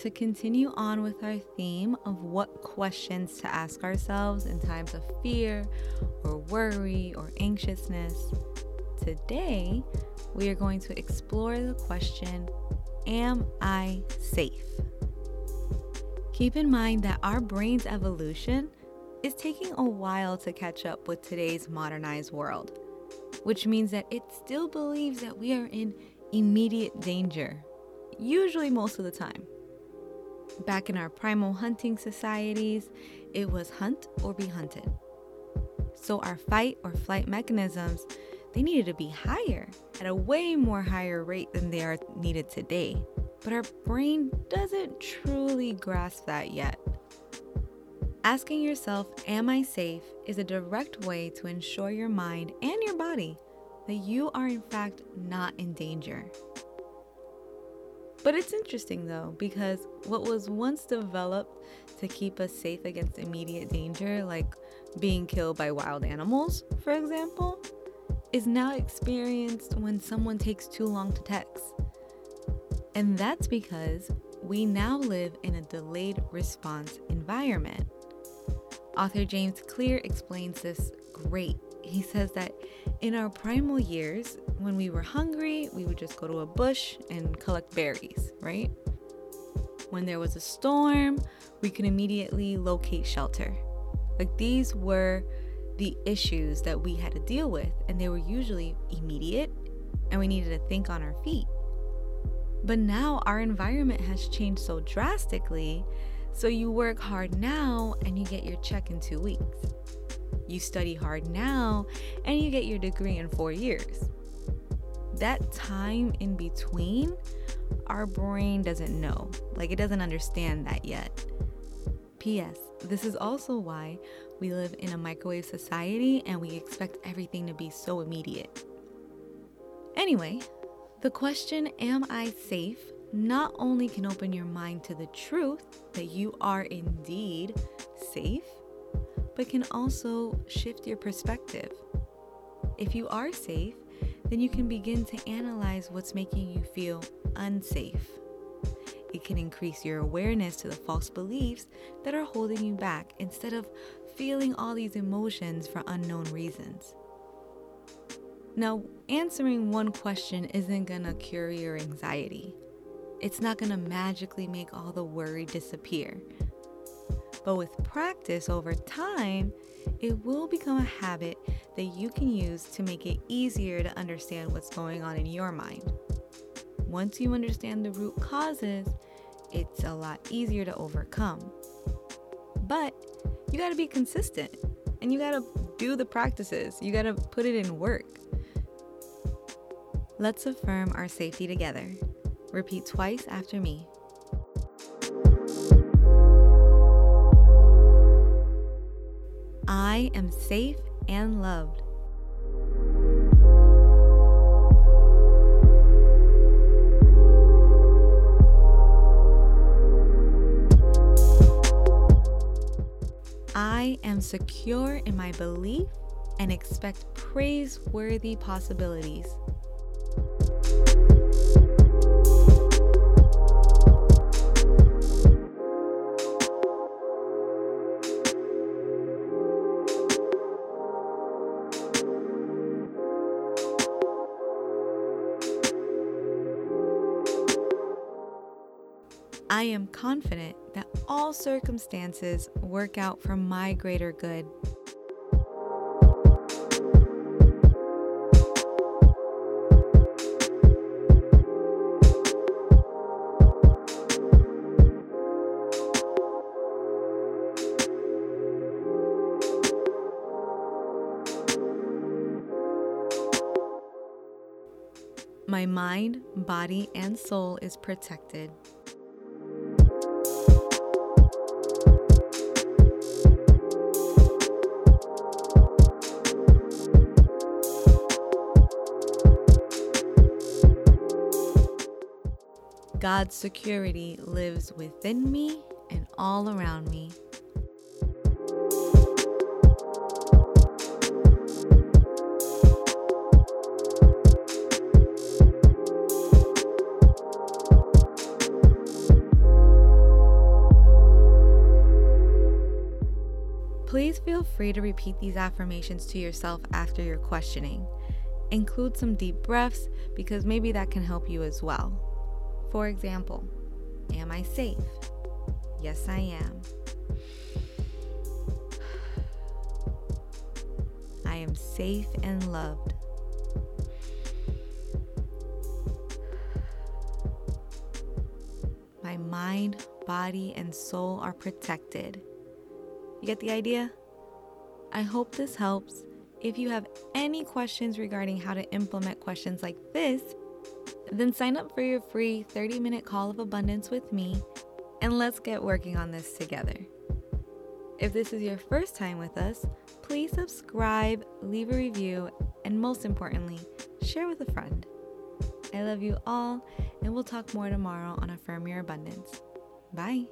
To continue on with our theme of what questions to ask ourselves in times of fear or worry or anxiousness, today we are going to explore the question Am I safe? Keep in mind that our brain's evolution is taking a while to catch up with today's modernized world, which means that it still believes that we are in immediate danger, usually most of the time. Back in our primal hunting societies, it was hunt or be hunted. So our fight or flight mechanisms, they needed to be higher at a way more higher rate than they are needed today. But our brain doesn't truly grasp that yet. Asking yourself, Am I safe? is a direct way to ensure your mind and your body that you are, in fact, not in danger. But it's interesting though, because what was once developed to keep us safe against immediate danger, like being killed by wild animals, for example, is now experienced when someone takes too long to text. And that's because we now live in a delayed response environment. Author James Clear explains this great. He says that in our primal years, when we were hungry, we would just go to a bush and collect berries, right? When there was a storm, we could immediately locate shelter. Like these were the issues that we had to deal with, and they were usually immediate, and we needed to think on our feet. But now our environment has changed so drastically, so you work hard now and you get your check in two weeks. You study hard now and you get your degree in four years. That time in between, our brain doesn't know. Like, it doesn't understand that yet. P.S. This is also why we live in a microwave society and we expect everything to be so immediate. Anyway, the question, Am I safe? not only can open your mind to the truth that you are indeed safe, but can also shift your perspective. If you are safe, then you can begin to analyze what's making you feel unsafe. It can increase your awareness to the false beliefs that are holding you back instead of feeling all these emotions for unknown reasons. Now, answering one question isn't gonna cure your anxiety. It's not gonna magically make all the worry disappear. But with practice over time, it will become a habit that you can use to make it easier to understand what's going on in your mind. Once you understand the root causes, it's a lot easier to overcome. But you gotta be consistent and you gotta do the practices, you gotta put it in work. Let's affirm our safety together. Repeat twice after me. I am safe and loved. I am secure in my belief and expect praiseworthy possibilities. I am confident that all circumstances work out for my greater good. My mind, body, and soul is protected. God's security lives within me and all around me. Please feel free to repeat these affirmations to yourself after your questioning. Include some deep breaths because maybe that can help you as well. For example, Am I safe? Yes, I am. I am safe and loved. My mind, body, and soul are protected. You get the idea? I hope this helps. If you have any questions regarding how to implement questions like this, then sign up for your free 30 minute call of abundance with me and let's get working on this together. If this is your first time with us, please subscribe, leave a review, and most importantly, share with a friend. I love you all, and we'll talk more tomorrow on Affirm Your Abundance. Bye.